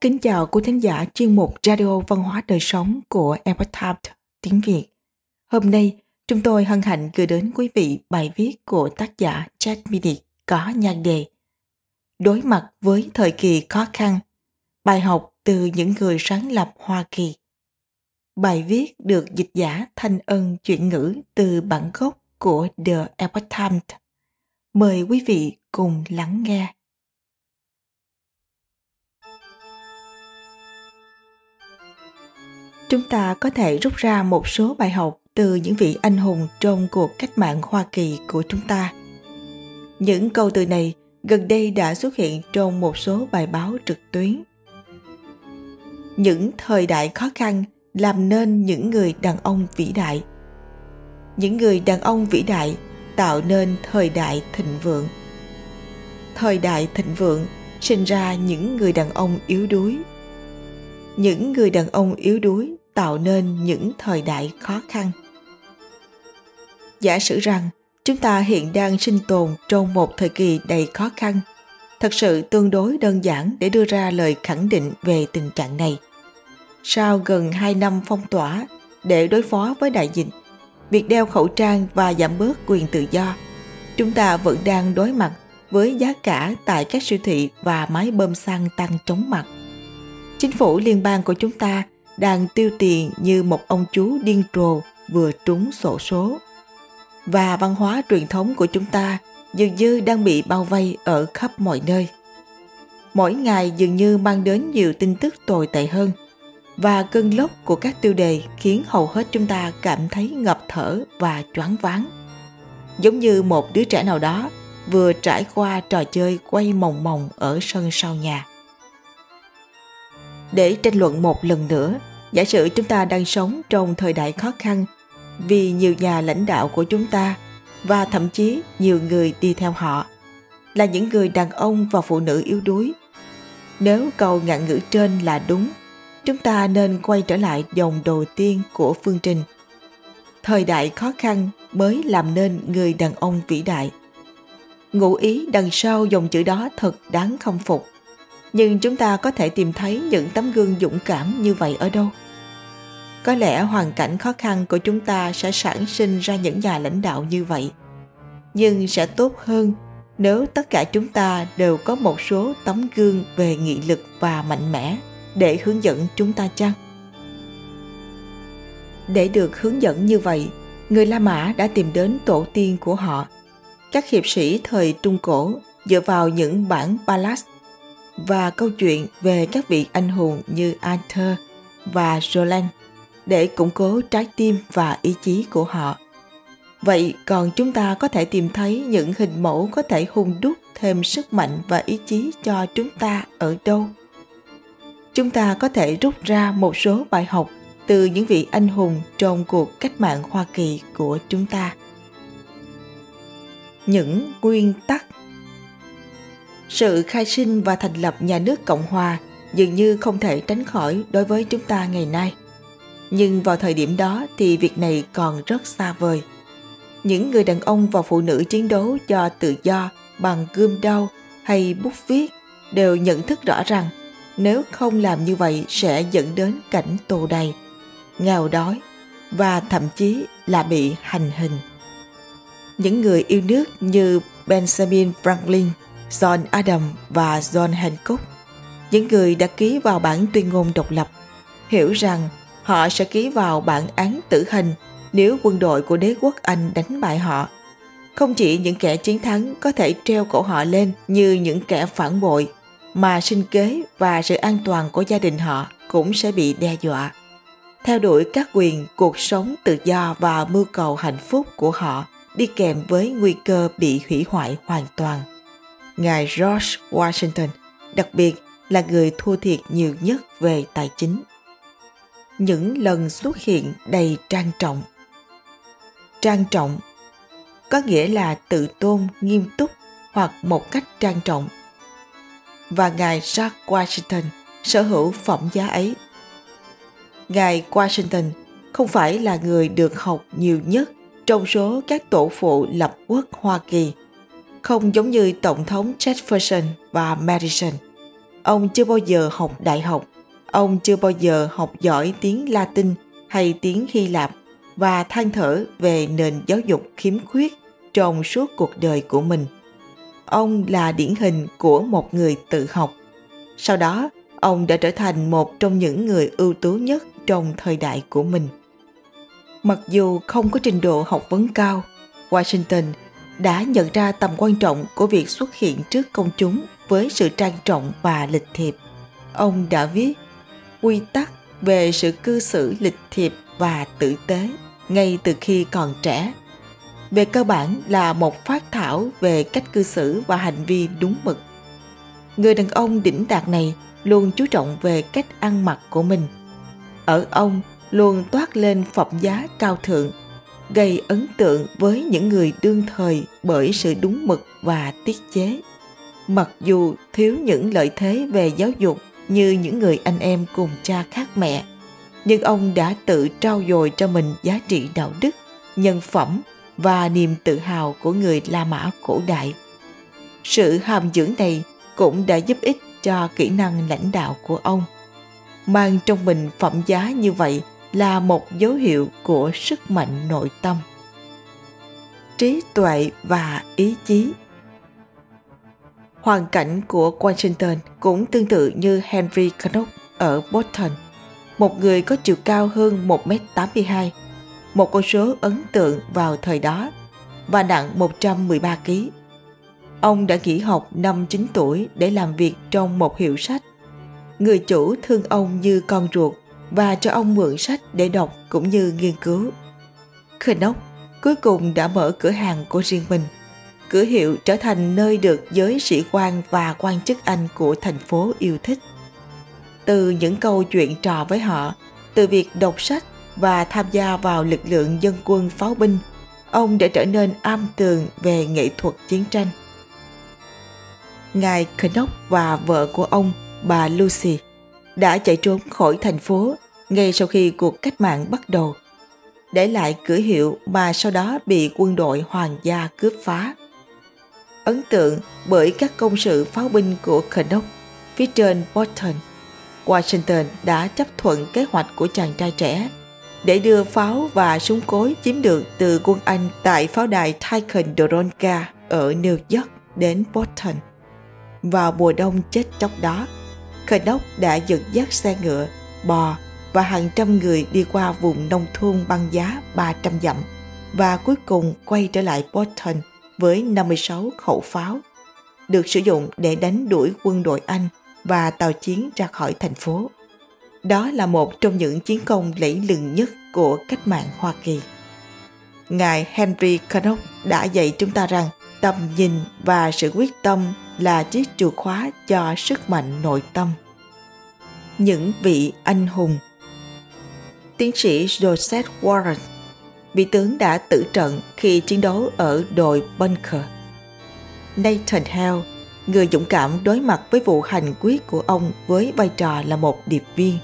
Kính chào quý thính giả chuyên mục Radio Văn hóa Đời Sống của Epoch Times tiếng Việt. Hôm nay, chúng tôi hân hạnh gửi đến quý vị bài viết của tác giả Chad Midi có nhan đề Đối mặt với thời kỳ khó khăn, bài học từ những người sáng lập Hoa Kỳ. Bài viết được dịch giả Thanh Ân chuyển ngữ từ bản gốc của The Epoch Times. Mời quý vị cùng lắng nghe. Chúng ta có thể rút ra một số bài học từ những vị anh hùng trong cuộc cách mạng Hoa Kỳ của chúng ta. Những câu từ này gần đây đã xuất hiện trong một số bài báo trực tuyến. Những thời đại khó khăn làm nên những người đàn ông vĩ đại. Những người đàn ông vĩ đại tạo nên thời đại thịnh vượng. Thời đại thịnh vượng sinh ra những người đàn ông yếu đuối. Những người đàn ông yếu đuối tạo nên những thời đại khó khăn. Giả sử rằng, chúng ta hiện đang sinh tồn trong một thời kỳ đầy khó khăn. Thật sự tương đối đơn giản để đưa ra lời khẳng định về tình trạng này. Sau gần 2 năm phong tỏa để đối phó với đại dịch, việc đeo khẩu trang và giảm bớt quyền tự do, chúng ta vẫn đang đối mặt với giá cả tại các siêu thị và máy bơm xăng tăng chóng mặt. Chính phủ liên bang của chúng ta đang tiêu tiền như một ông chú điên rồ vừa trúng sổ số. Và văn hóa truyền thống của chúng ta dường như đang bị bao vây ở khắp mọi nơi. Mỗi ngày dường như mang đến nhiều tin tức tồi tệ hơn, và cơn lốc của các tiêu đề khiến hầu hết chúng ta cảm thấy ngập thở và choáng váng. Giống như một đứa trẻ nào đó vừa trải qua trò chơi quay mòng mòng ở sân sau nhà. Để tranh luận một lần nữa giả sử chúng ta đang sống trong thời đại khó khăn, vì nhiều nhà lãnh đạo của chúng ta và thậm chí nhiều người đi theo họ, là những người đàn ông và phụ nữ yếu đuối. Nếu câu ngạn ngữ trên là đúng, chúng ta nên quay trở lại dòng đầu tiên của phương trình. Thời đại khó khăn mới làm nên người đàn ông vĩ đại. Ngụ ý đằng sau dòng chữ đó thật đáng khâm phục. Nhưng chúng ta có thể tìm thấy những tấm gương dũng cảm như vậy ở đâu? Có lẽ hoàn cảnh khó khăn của chúng ta sẽ sản sinh ra những nhà lãnh đạo như vậy. Nhưng sẽ tốt hơn nếu tất cả chúng ta đều có một số tấm gương về nghị lực và mạnh mẽ để hướng dẫn chúng ta chăng? Để được hướng dẫn như vậy, người la mã đã tìm đến tổ tiên của họ. Các hiệp sĩ thời trung cổ dựa vào những bản ballad và câu chuyện về các vị anh hùng như Arthur và Roland để củng cố trái tim và ý chí của họ. Vậy còn chúng ta có thể tìm thấy những hình mẫu có thể hung đúc thêm sức mạnh và ý chí cho chúng ta ở đâu? Chúng ta có thể rút ra một số bài học từ những vị anh hùng trong cuộc cách mạng Hoa Kỳ của chúng ta. Những nguyên tắc sự khai sinh và thành lập nhà nước cộng hòa dường như không thể tránh khỏi đối với chúng ta ngày nay nhưng vào thời điểm đó thì việc này còn rất xa vời. Những người đàn ông và phụ nữ chiến đấu cho tự do, bằng gươm đao hay bút viết đều nhận thức rõ rằng nếu không làm như vậy sẽ dẫn đến cảnh tù đầy, nghèo đói và thậm chí là bị hành hình. Những người yêu nước như benjamin franklin, john adam và john hancock, những người đã ký vào bản tuyên ngôn độc lập, hiểu rằng họ sẽ ký vào bản án tử hình nếu quân đội của đế quốc Anh đánh bại họ. Không chỉ những kẻ chiến thắng có thể treo cổ họ lên như những kẻ phản bội, mà sinh kế và sự an toàn của gia đình họ cũng sẽ bị đe dọa. Theo đuổi các quyền, cuộc sống tự do và mưu cầu hạnh phúc của họ đi kèm với nguy cơ bị hủy hoại hoàn toàn. Ngài George Washington đặc biệt là người thua thiệt nhiều nhất về tài chính những lần xuất hiện đầy trang trọng trang trọng có nghĩa là tự tôn nghiêm túc hoặc một cách trang trọng và ngài George Washington sở hữu phẩm giá ấy. Ngài Washington không phải là người được học nhiều nhất trong số các tổ phụ lập quốc Hoa Kỳ, không giống như Tổng thống Jefferson và Madison. Ông chưa bao giờ học đại học, ông chưa bao giờ học giỏi tiếng Latin hay tiếng Hy Lạp và than thở về nền giáo dục khiếm khuyết trong suốt cuộc đời của mình. Ông là điển hình của một người tự học. Sau đó, ông đã trở thành một trong những người ưu tú nhất trong thời đại của mình. Mặc dù không có trình độ học vấn cao, Washington đã nhận ra tầm quan trọng của việc xuất hiện trước công chúng với sự trang trọng và lịch thiệp. Ông đã viết quy tắc về sự cư xử lịch thiệp và tử tế ngay từ khi còn trẻ. Về cơ bản là một phát thảo về cách cư xử và hành vi đúng mực. Người đàn ông đỉnh đạt này luôn chú trọng về cách ăn mặc của mình. Ở ông luôn toát lên phẩm giá cao thượng, gây ấn tượng với những người đương thời bởi sự đúng mực và tiết chế. Mặc dù thiếu những lợi thế về giáo dục như những người anh em cùng cha khác mẹ, nhưng ông đã tự trao dồi cho mình giá trị đạo đức, nhân phẩm và niềm tự hào của người La Mã cổ đại. Sự hàm dưỡng này cũng đã giúp ích cho kỹ năng lãnh đạo của ông. Mang trong mình phẩm giá như vậy là một dấu hiệu của sức mạnh nội tâm. Trí tuệ và ý chí Hoàn cảnh của Washington cũng tương tự như Henry Knox ở Boston, một người có chiều cao hơn 1m82, một con số ấn tượng vào thời đó, và nặng 113 kg. Ông đã nghỉ học năm 9 tuổi để làm việc trong một hiệu sách. Người chủ thương ông như con ruột và cho ông mượn sách để đọc cũng như nghiên cứu. Knox cuối cùng đã mở cửa hàng của riêng mình. Cửa hiệu trở thành nơi được giới sĩ quan và quan chức Anh của thành phố yêu thích. Từ những câu chuyện trò với họ, từ việc đọc sách và tham gia vào lực lượng dân quân pháo binh, ông đã trở nên am tường về nghệ thuật chiến tranh. Ngài Knox và vợ của ông, bà Lucy, đã chạy trốn khỏi thành phố ngay sau khi cuộc cách mạng bắt đầu, để lại cửa hiệu mà sau đó bị quân đội hoàng gia cướp phá. Ấn tượng bởi các công sự pháo binh của Knox phía trên Boston, Washington đã chấp thuận kế hoạch của chàng trai trẻ để đưa pháo và súng cối chiếm được từ quân Anh tại pháo đài Ticonderoga ở New York đến Boston. Vào mùa đông chết chóc đó, Knox đã dẫn dắt xe ngựa, bò và hàng trăm người đi qua vùng nông thôn băng giá 300 dặm và cuối cùng quay trở lại Boston với 56 khẩu pháo được sử dụng để đánh đuổi quân đội Anh và tàu chiến ra khỏi thành phố. Đó là một trong những chiến công lẫy lừng nhất của cách mạng Hoa Kỳ. Ngài Henry Canuck đã dạy chúng ta rằng tầm nhìn và sự quyết tâm là chiếc chìa khóa cho sức mạnh nội tâm. Những vị anh hùng Tiến sĩ Joseph Warren, vị tướng đã tử trận khi chiến đấu ở đồi Bunker. Nathan Hale, người dũng cảm đối mặt với vụ hành quyết của ông với vai trò là một điệp viên.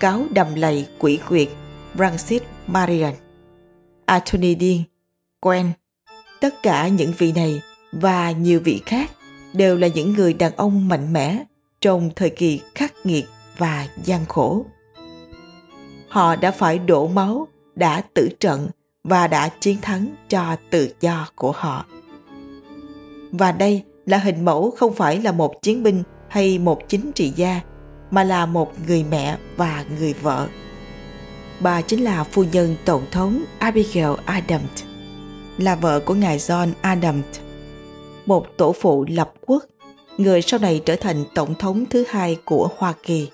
Cáo đầm lầy quỷ quyệt Francis Marion, Anthony Dean, Quen, tất cả những vị này và nhiều vị khác đều là những người đàn ông mạnh mẽ trong thời kỳ khắc nghiệt và gian khổ. Họ đã phải đổ máu, đã tử trận và đã chiến thắng cho tự do của họ. Và đây là hình mẫu không phải là một chiến binh hay một chính trị gia, mà là một người mẹ và người vợ. Bà chính là phu nhân tổng thống Abigail Adams, là vợ của ngài John Adams, một tổ phụ lập quốc, người sau này trở thành tổng thống thứ hai của Hoa Kỳ.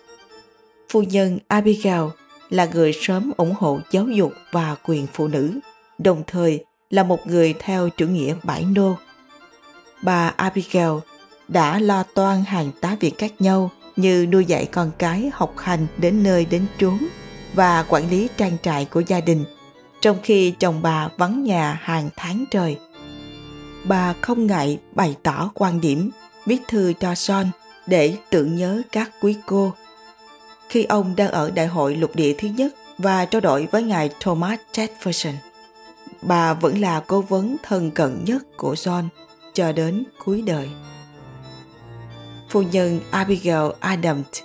Phu nhân Abigail là người sớm ủng hộ giáo dục và quyền phụ nữ, đồng thời là một người theo chủ nghĩa bãi nô. Bà Abigail đã lo toan hàng tá việc khác nhau như nuôi dạy con cái học hành đến nơi đến chốn và quản lý trang trại của gia đình, trong khi chồng bà vắng nhà hàng tháng trời. Bà không ngại bày tỏ quan điểm, viết thư cho Son để tưởng nhớ các quý cô khi ông đang ở đại hội lục địa thứ nhất và trao đổi với ngài Thomas Jefferson. Bà vẫn là cố vấn thân cận nhất của John cho đến cuối đời. phu nhân Abigail Adams,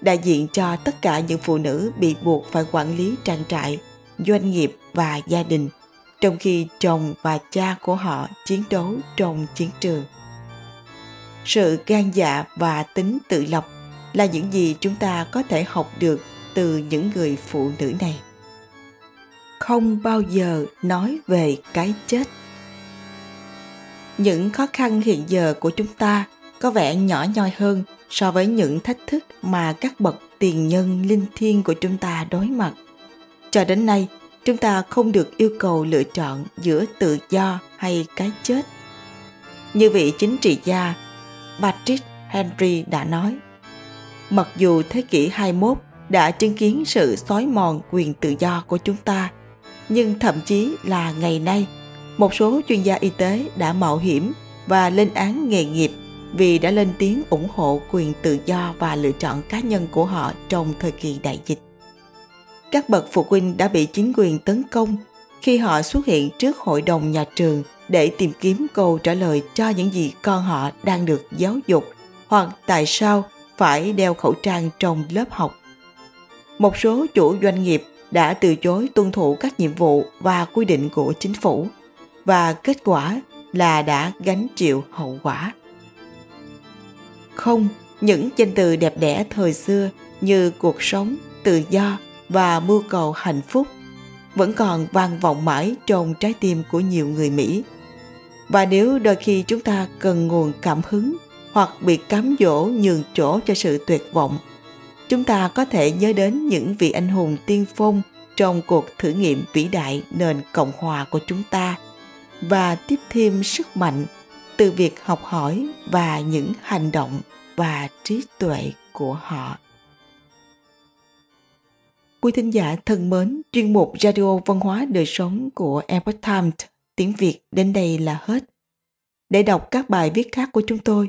đại diện cho tất cả những phụ nữ bị buộc phải quản lý trang trại, doanh nghiệp và gia đình, trong khi chồng và cha của họ chiến đấu trong chiến trường. Sự gan dạ và tính tự lập là những gì chúng ta có thể học được từ những người phụ nữ này. Không bao giờ nói về cái chết. Những khó khăn hiện giờ của chúng ta có vẻ nhỏ nhoi hơn so với những thách thức mà các bậc tiền nhân linh thiêng của chúng ta đối mặt. Cho đến nay, chúng ta không được yêu cầu lựa chọn giữa tự do hay cái chết. Như vị chính trị gia Patrick Henry đã nói mặc dù thế kỷ 21 đã chứng kiến sự xói mòn quyền tự do của chúng ta, nhưng thậm chí là ngày nay, một số chuyên gia y tế đã mạo hiểm và lên án nghề nghiệp vì đã lên tiếng ủng hộ quyền tự do và lựa chọn cá nhân của họ trong thời kỳ đại dịch. Các bậc phụ huynh đã bị chính quyền tấn công khi họ xuất hiện trước hội đồng nhà trường để tìm kiếm câu trả lời cho những gì con họ đang được giáo dục hoặc tại sao phải đeo khẩu trang trong lớp học. Một số chủ doanh nghiệp đã từ chối tuân thủ các nhiệm vụ và quy định của chính phủ và kết quả là đã gánh chịu hậu quả. Không, những danh từ đẹp đẽ thời xưa như cuộc sống, tự do và mưu cầu hạnh phúc vẫn còn vang vọng mãi trong trái tim của nhiều người Mỹ. Và nếu đôi khi chúng ta cần nguồn cảm hứng hoặc bị cám dỗ nhường chỗ cho sự tuyệt vọng chúng ta có thể nhớ đến những vị anh hùng tiên phong trong cuộc thử nghiệm vĩ đại nền cộng hòa của chúng ta và tiếp thêm sức mạnh từ việc học hỏi và những hành động và trí tuệ của họ. Quý thính giả thân mến, chuyên mục Radio Văn hóa Đời Sống của Epoch Times tiếng Việt đến đây là hết. Để đọc các bài viết khác của chúng tôi,